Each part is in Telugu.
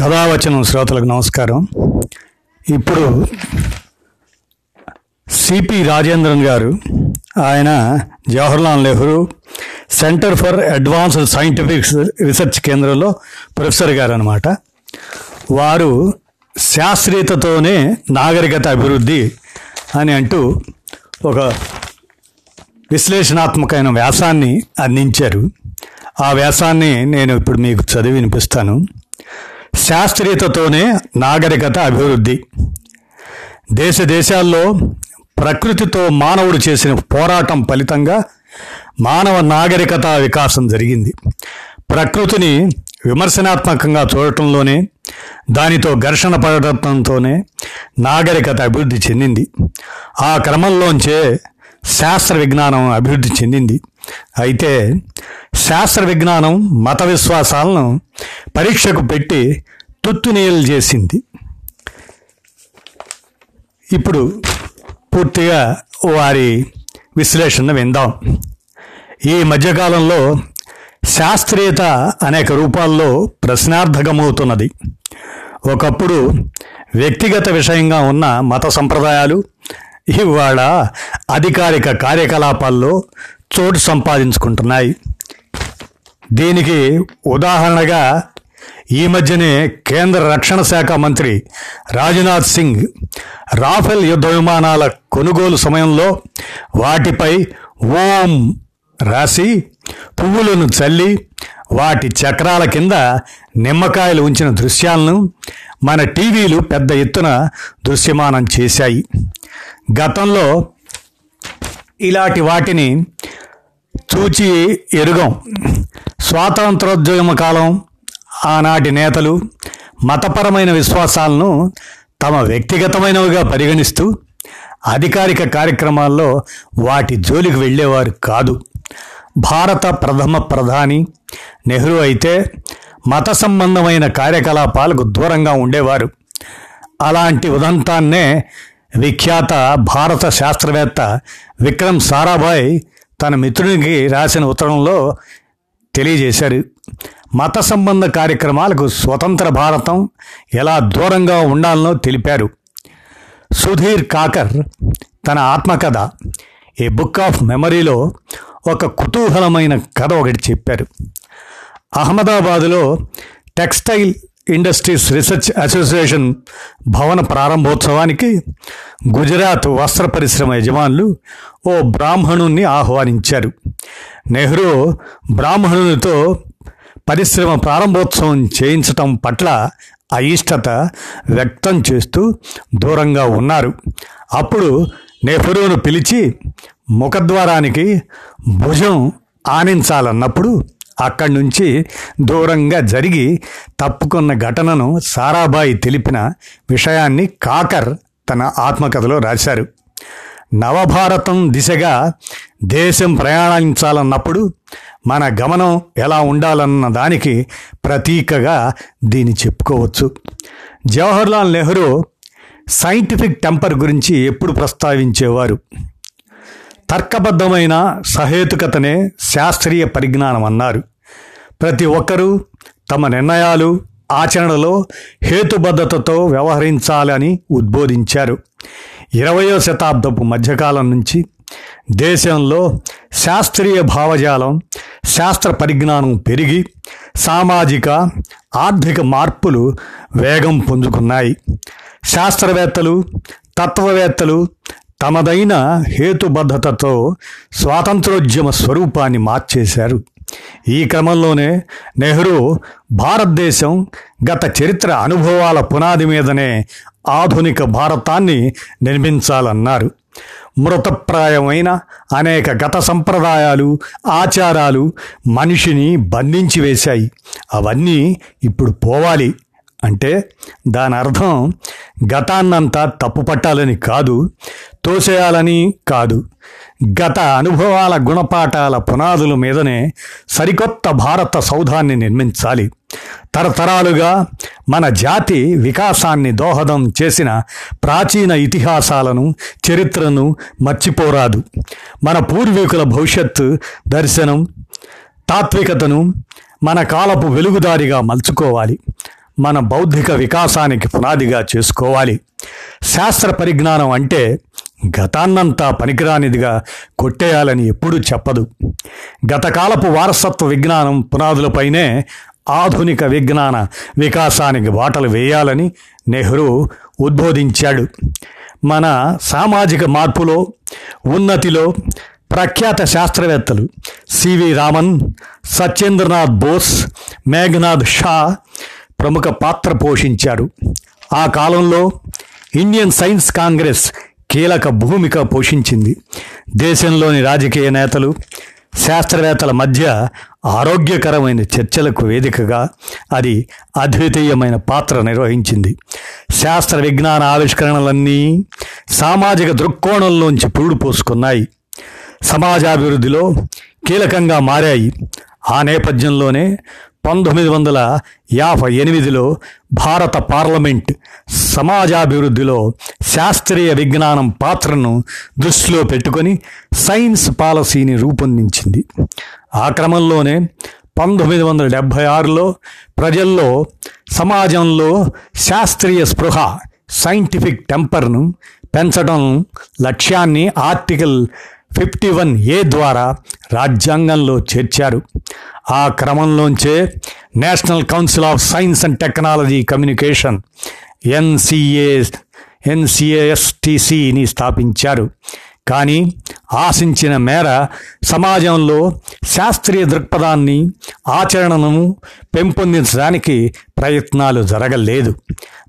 కథావచనం శ్రోతలకు నమస్కారం. ఇప్పుడు సిపి రాజేంద్రన్ గారు ఆయన Jawaharlal Nehru centre for advanced scientific research కేంద్రంలో ప్రొఫెసర్ గారు అనమాట వారు శాస్త్రీయతతోనే నాగరికత అభివృద్ధి అని అంటూ ఒక విశ్లేషణాత్మకమైన వ్యాసాన్ని అందించారు. ఆ వ్యాసాన్ని నేను ఇప్పుడు మీకు చదివి వినిపిస్తాను. శాస్త్రీయతతోనే నాగరికత అభివృద్ధి. దేశ దేశాల్లో ప్రకృతితో మానవుడు చేసిన పోరాటం ఫలితంగా మానవ నాగరికత వికాసం జరిగింది. ప్రకృతిని విమర్శనాత్మకంగా చూడటంలోనే దానితో ఘర్షణ పడటంతోనే నాగరికత అభివృద్ధి చెందింది. ఆ క్రమంలోంచే శాస్త్ర విజ్ఞానం అభివృద్ధి చెందింది. అయితే శాస్త్ర విజ్ఞానం మత విశ్వాసాలను పరీక్షకు పెట్టి తుత్తునీయలు చేసింది. ఇప్పుడు పూర్తిగా వారి విశ్లేషణ విందాం. ఈ మధ్యకాలంలో శాస్త్రీయత అనేక రూపాల్లో ప్రశ్నార్థకమవుతున్నది. ఒకప్పుడు వ్యక్తిగత విషయంగా ఉన్న మత సంప్రదాయాలు ఇవాళ అధికారిక కార్యకలాపాల్లో చోటు సంపాదించుకుంటున్నాయి. దీనికి ఉదాహరణగా ఈ మధ్యనే కేంద్ర రక్షణ శాఖ మంత్రి రాజ్నాథ్ సింగ్ రాఫెల్ యుద్ధ విమానాల కొనుగోలు సమయంలో వాటిపై ఓం రాసి పువ్వులను చల్లి వాటి చక్రాల కింద నిమ్మకాయలు ఉంచిన దృశ్యాలను మన టీవీలు పెద్ద ఎత్తున దృశ్యమానం చేశాయి. గతంలో ఇలాంటి వాటిని చూచి ఎరుగం. స్వాతంత్రోద్యమ కాలం ఆనాటి నేతలు మతపరమైన విశ్వాసాలను తమ వ్యక్తిగతమైనవిగా పరిగణిస్తూ అధికారిక కార్యక్రమాల్లో వాటి జోలికి వెళ్ళేవారు కాదు. భారత ప్రథమ ప్రధాని. నెహ్రూ అయితే మత సంబంధమైన కార్యకలాపాలకు దూరంగా ఉండేవారు. అలాంటి ఉదంతాన్నే విఖ్యాత భారత శాస్త్రవేత్త విక్రమ్ సారాభాయ్ తన మిత్రునికి రాసిన ఉత్తరంలో తెలియజేశారు. మత సంబంధ కార్యక్రమాలకు స్వతంత్ర భారతం ఎలా దూరంగా ఉండాలనో తెలిపారు. సుధీర్ కాకర్ తన ఆత్మకథ ఏ బుక్ ఆఫ్ మెమరీలో ఒక కుతూహలమైన కథ ఒకటి చెప్పారు. అహ్మదాబాదులో టెక్స్టైల్ ఇండస్ట్రీస్ రీసెర్చ్ అసోసియేషన్ భవన ప్రారంభోత్సవానికి గుజరాత్ వస్త్ర పరిశ్రమ యజమానులు ఓ బ్రాహ్మణుణ్ణి ఆహ్వానించారు. నెహ్రూ బ్రాహ్మణునితో పరిశ్రమ ప్రారంభోత్సవం చేయించటం పట్ల అయిష్టత వ్యక్తం చేస్తూ దూరంగా ఉన్నారు. అప్పుడు నెహ్రూను పిలిచి ముఖద్వారానికి భుజం ఆనించాలన్నప్పుడు అక్కడి నుంచి దూరంగా జరిగి తప్పుకున్న ఘటనను సారాబాయి తెలిపిన విషయాన్ని కాకర్ తన ఆత్మకథలో రాశారు. నవభారతం దిశగా దేశం ప్రయాణించాలన్నప్పుడు మన గమనం ఎలా ఉండాలన్న దానికి ప్రతీకగా దీన్ని చెప్పుకోవచ్చు. జవహర్లాల్ నెహ్రూ సైంటిఫిక్ టెంపర్ గురించి ఎప్పుడు ప్రస్తావించేవారు? తర్కబద్ధమైన సహేతుకతనే శాస్త్రీయ పరిజ్ఞానం అన్నారు. ప్రతి ఒక్కరూ తమ నిర్ణయాలు ఆచరణలో హేతుబద్ధతతో వ్యవహరించాలని ఉద్బోధించారు. ఇరవయో శతాబ్దపు మధ్యకాలం నుంచి దేశంలో శాస్త్రీయ భావజాలం శాస్త్ర పరిజ్ఞానం పెరిగి సామాజిక ఆర్థిక మార్పులు వేగం పుంజుకున్నాయి శాస్త్రవేత్తలు తత్వవేత్తలు తమదైన హేతుబద్ధతతో స్వాతంత్రోద్యమ స్వరూపాన్ని మార్చేశారు. ఈ క్రమంలోనే నెహ్రూ భారతదేశం గత చరిత్ర అనుభవాల పునాది మీదనే ఆధునిక భారతాన్ని నిర్మించాలన్నారు. మృతప్రాయమైన అనేక గత సంప్రదాయాలు ఆచారాలు మనిషిని బంధించి వేశాయి. అవన్నీ ఇప్పుడు పోవాలి. అంటే దాని అర్థం గతాన్నంతా తప్పు పట్టాలని కాదు తోసేయాలని కాదు. గత అనుభవాల గుణపాఠాల పునాదుల మీదనే సరికొత్త భారత సౌధాన్ని నిర్మించాలి. తరతరాలుగా మన జాతి వికాసాన్ని దోహదం చేసిన ప్రాచీన ఇతిహాసాలను చరిత్రను మర్చిపోరాదు. మన పూర్వీకుల భవిష్యత్తు దర్శనం తాత్వికతను మన కాలపు వెలుగుదారిగా మలుచుకోవాలి. మన బౌద్ధిక వికాసానికి పునాదిగా చేసుకోవాలి. శాస్త్ర పరిజ్ఞానం అంటే గతాన్నంతా పనికిరానిదిగా కొట్టేయాలని ఎప్పుడూ చెప్పదు. గతకాలపు వారసత్వ విజ్ఞానం పునాదులపైనే ఆధునిక విజ్ఞాన వికాసానికి బాటలు వేయాలని నెహ్రూ ఉద్బోధించాడు. మన సామాజిక మార్పులో ఉన్నతిలో ప్రఖ్యాత శాస్త్రవేత్తలు సివి రామన్ సత్యేంద్రనాథ్ బోస్ మేఘనాథ్ షా ప్రముఖ పాత్ర పోషించారు ఆ కాలంలో ఇండియన్ సైన్స్ కాంగ్రెస్ కీలక భూమిక పోషించింది. దేశంలోని రాజకీయ నేతలు శాస్త్రవేత్తల మధ్య ఆరోగ్యకరమైన చర్చలకు వేదికగా అది అద్వితీయమైన పాత్ర నిర్వహించింది. శాస్త్ర విజ్ఞాన ఆవిష్కరణలన్నీ సామాజిక దృక్కోణంలోంచి పూడు పోసుకున్నాయి. సమాజాభివృద్ధిలో కీలకంగా మారాయి. ఆ నేపథ్యంలోనే పంతొమ్మిది వందల యాభై ఎనిమిదిలో భారత పార్లమెంట్ సమాజాభివృద్ధిలో శాస్త్రీయ విజ్ఞానం పాత్రను దృష్టిలో పెట్టుకొని సైన్స్ పాలసీని రూపొందించింది. ఆ క్రమంలోనే పంతొమ్మిది వందల డెబ్భై ఆరులో ప్రజల్లో సమాజంలో శాస్త్రీయ స్పృహ సైంటిఫిక్ టెంపర్ను పెంచడం లక్ష్యాన్ని ఆర్టికల్ ఫిఫ్టీ వన్ ఏ ద్వారా రాజ్యాంగంలో చేర్చారు. ఆ క్రమంలోంచే national council of science and technology communication NCA ఎన్సిఏఎస్టిసిని స్థాపించారు. కానీ ఆశించిన మేర సమాజంలో శాస్త్రీయ దృక్పథాన్ని ఆచరణను పెంపొందించడానికి ప్రయత్నాలు జరగలేదు.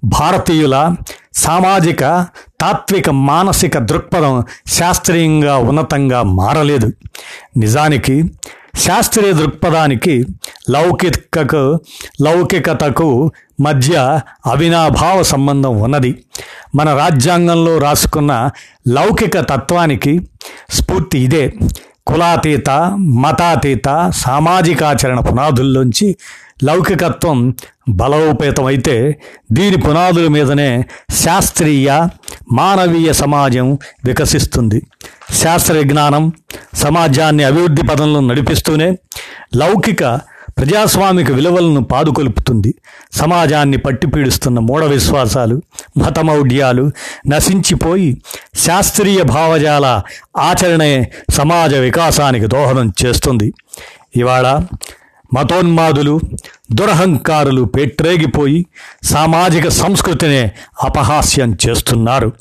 భారతీయుల సామాజిక తాత్విక మానసిక దృక్పథం శాస్త్రీయంగా ఉన్నతంగా మారలేదు. నిజానికి శాస్త్రీయ దృక్పథానికి లౌకికకు లౌకికతకు మధ్య అవినాభావ సంబంధం ఉన్నది. మన రాజ్యాంగంలో రాసుకున్న లౌకిక తత్వానికి స్ఫూర్తి ఇదే. కులాతీత మతాతీత సామాజికాచరణ పునాదుల్లోంచి లౌకికత్వం బలోపేతమైతే దీని పునాదుల మీదనే శాస్త్రీయ మానవీయ సమాజం వికసిస్తుంది. శాస్త్ర జ్ఞానం సమాజాన్ని అభివృద్ధి పదంలో నడిపిస్తూనే లౌకిక ప్రజాస్వామిక విలువలను పాదుకొలుపుతుంది. సమాజాన్ని పట్టిపీడిస్తున్న మూఢ విశ్వాసాలు మతమౌఢ్యాలు నశించిపోయి శాస్త్రీయ భావజాల ఆచరణే సమాజ వికాసానికి దోహదం చేస్తుంది. ఇవాళ మతోన్మాదులు దురహంకారులు పెట్రేగిపోయి సామాజిక సంస్కృతినే అపహాస్యం చేస్తున్నారు.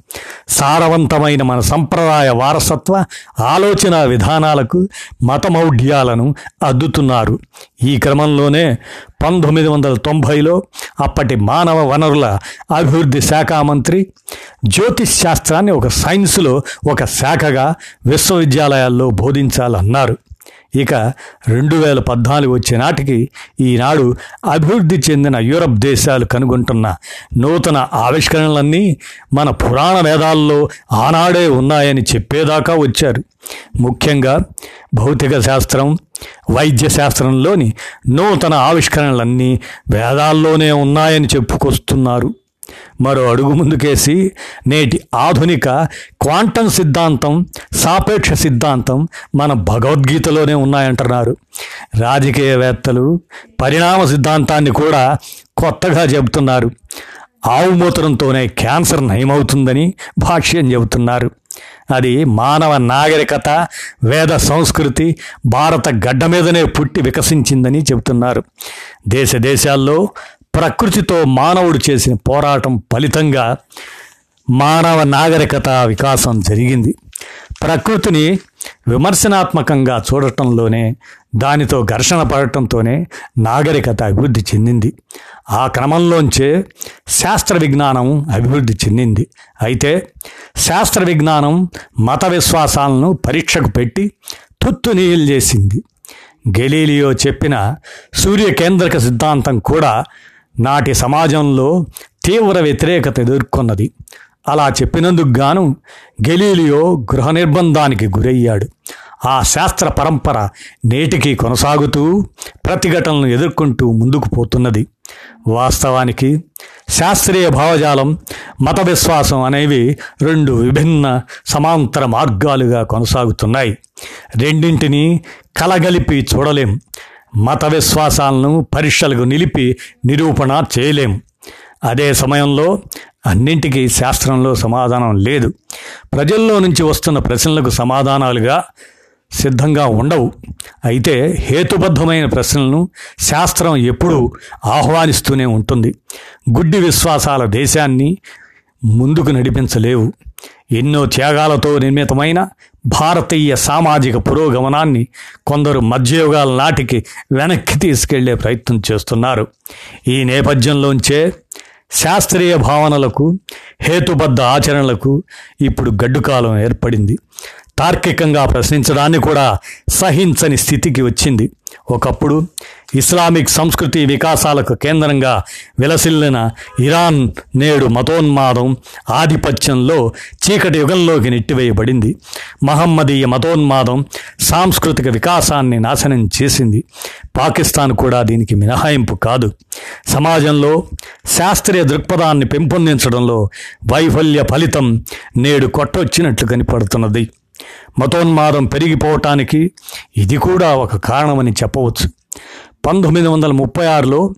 సారవంతమైన మన సంప్రదాయ వారసత్వ ఆలోచన విధానాలకు మతమౌఢ్యాలను అద్దుతున్నారు. ఈ క్రమంలోనే పంతొమ్మిది వందల తొంభైలో అప్పటి మానవ వనరుల అభివృద్ధి శాఖ మంత్రి జ్యోతిష్ శాస్త్రాన్ని ఒక సైన్స్లో ఒక శాఖగా విశ్వవిద్యాలయాల్లో బోధించాలన్నారు. ఇక రెండు వేల పద్నాలుగు వచ్చే నాటికి ఈనాడు అభివృద్ధి చెందిన యూరప్ దేశాలు కనుగొంటున్న నూతన ఆవిష్కరణలన్నీ మన పురాణ వేదాల్లో ఆనాడే ఉన్నాయని చెప్పేదాకా వచ్చారు. ముఖ్యంగా భౌతిక శాస్త్రం వైద్య శాస్త్రంలోని నూతన ఆవిష్కరణలన్నీ వేదాల్లోనే ఉన్నాయని చెప్పుకొస్తున్నారు. మరో అడుగు ముందుకేసి నేటి ఆధునిక క్వాంటం సిద్ధాంతం సాపేక్ష సిద్ధాంతం మన భగవద్గీతలోనే ఉన్నాయంటున్నారు. రాజకీయవేత్తలు పరిణామ సిద్ధాంతాన్ని కూడా కొత్తగా చెబుతున్నారు. ఆవు మూత్రంతోనే క్యాన్సర్ నయమవుతుందని భాష్యం చెబుతున్నారు. అది మానవ నాగరికత వేద సంస్కృతి భారత గడ్డ మీదనే పుట్టి వికసించిందని చెబుతున్నారు. దేశ దేశాల్లో ప్రకృతితో మానవుడు చేసిన పోరాటం ఫలితంగా మానవ నాగరికత వికాసం జరిగింది. ప్రకృతిని విమర్శనాత్మకంగా చూడటంలోనే దానితో ఘర్షణ పడటంతోనే నాగరికత అభివృద్ధి చెందింది. ఆ క్రమంలోంచే శాస్త్ర విజ్ఞానం అభివృద్ధి చెందింది. అయితే శాస్త్ర విజ్ఞానం మత విశ్వాసాలను పరీక్షకు పెట్టి తుత్తు నీళ్ళు చేసింది. గెలీలియో చెప్పిన సూర్యకేంద్రక సిద్ధాంతం కూడా నాటి సమాజంలో తీవ్ర వ్యతిరేకత ఎదుర్కొన్నది. అలా చెప్పినందుకు గాను గెలీలియో గృహ నిర్బంధానికి గురయ్యాడు. ఆ శాస్త్ర పరంపర నేటికి కొనసాగుతూ ప్రతిఘటనలను ఎదుర్కొంటూ ముందుకు పోతున్నది. వాస్తవానికి శాస్త్రీయ భావజాలం మత విశ్వాసం అనేవి రెండు విభిన్న సమాంతర మార్గాలుగా కొనసాగుతున్నాయి. రెండింటినీ కలగలిపి చూడలేం. మత విశ్వాసాలను పరీక్షలకు నిలిపి నిరూపణ చేయలేము అదే సమయంలో అన్నింటికీ శాస్త్రంలో సమాధానం లేదు. ప్రజల్లో నుంచి వస్తున్న ప్రశ్నలకు సమాధానాలుగా సిద్ధంగా ఉండవు. అయితే హేతుబద్ధమైన ప్రశ్నలను శాస్త్రం ఎప్పుడూ ఆహ్వానిస్తూనే ఉంటుంది. గుడ్డి విశ్వాసాల దేశాన్ని ముందుకు నడిపించలేవు. ఎన్నో త్యాగాలతో నిర్మితమైన భారతీయ సామాజిక పురోగమనాన్ని కొందరు మధ్యయుగాల నాటికి వెనక్కి తీసుకెళ్ళే ప్రయత్నం చేస్తున్నారు. ఈ నేపథ్యంలోంచే శాస్త్రీయ భావనలకు హేతుబద్ధ ఆచరణలకు ఇప్పుడు గడ్డుకాలం ఏర్పడింది. తార్కికంగా ప్రశ్నించడాన్ని కూడా సహించని స్థితికి వచ్చింది. ఒకప్పుడు ఇస్లామిక్ సంస్కృతి వికాసాలకు కేంద్రంగా విలసిల్లిన ఇరాన్ నేడు మతోన్మాదం ఆధిపత్యంలో చీకటి యుగంలోకి నెట్టివేయబడింది. మహమ్మదీయ మతోన్మాదం సాంస్కృతిక వికాసాన్ని నాశనం చేసింది. పాకిస్తాన్ కూడా దీనికి మినహాయింపు కాదు. సమాజంలో శాస్త్రీయ దృక్పథాన్ని పెంపొందించడంలో వైఫల్య ఫలితం నేడు కొట్టొచ్చినట్లు కనిపడుతున్నది. మతోన్మాదం పెరిగిపోవటానికి ఇది కూడా ఒక కారణమని చెప్పవచ్చు. పంతొమ్మిది వందల ముప్పై ఆరులో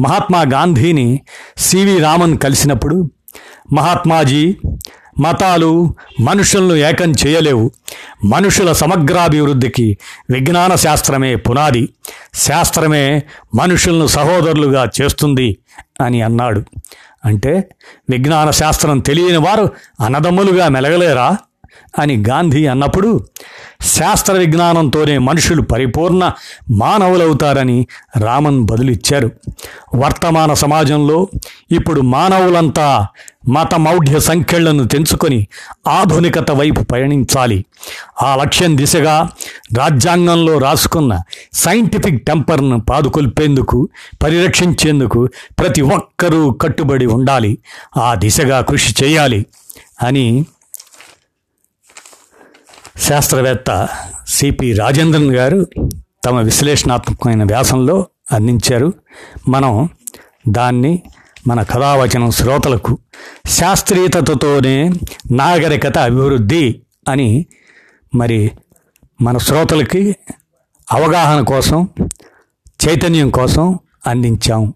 మహాత్మా గాంధీని సివి రామన్ కలిసినప్పుడు మహాత్మాజీ మతాలు మనుషులను ఏకం చేయలేవు. మనుషుల సమగ్రాభివృద్ధికి విజ్ఞాన శాస్త్రమే పునాది. శాస్త్రమే మనుషులను సహోదరులుగా చేస్తుంది అని అన్నాడు. అంటే విజ్ఞాన శాస్త్రం తెలియని వారు అనదమ్ములుగా మెలగలేరా? అని గాంధీ అన్నప్పుడు శాస్త్ర విజ్ఞానంతోనే మనుషులు పరిపూర్ణ మానవులవుతారని రామన్ బదులిచ్చారు. వర్తమాన సమాజంలో ఇప్పుడు మానవులంతా మత మౌఢ్య సంఖ్యలను తెంచుకొని ఆధునికత వైపు పయనించాలి. ఆ లక్ష్యం దిశగా రాజ్యాంగంలో రాసుకున్న సైంటిఫిక్ టెంపర్ను పాదుకొల్పేందుకు పరిరక్షించేందుకు ప్రతి ఒక్కరూ కట్టుబడి ఉండాలి. ఆ దిశగా కృషి చేయాలి అని శాస్త్రవేత్త సిపి రాజేంద్రన్ గారు తమ విశ్లేషణాత్మకమైన వ్యాసంలో అందించారు. మనం దాన్ని మన కథావచనం శ్రోతలకు శాస్త్రీయతతోనే నాగరికత అభివృద్ధి అని మరి మన శ్రోతలకి అవగాహన కోసం చైతన్యం కోసం అందించాం.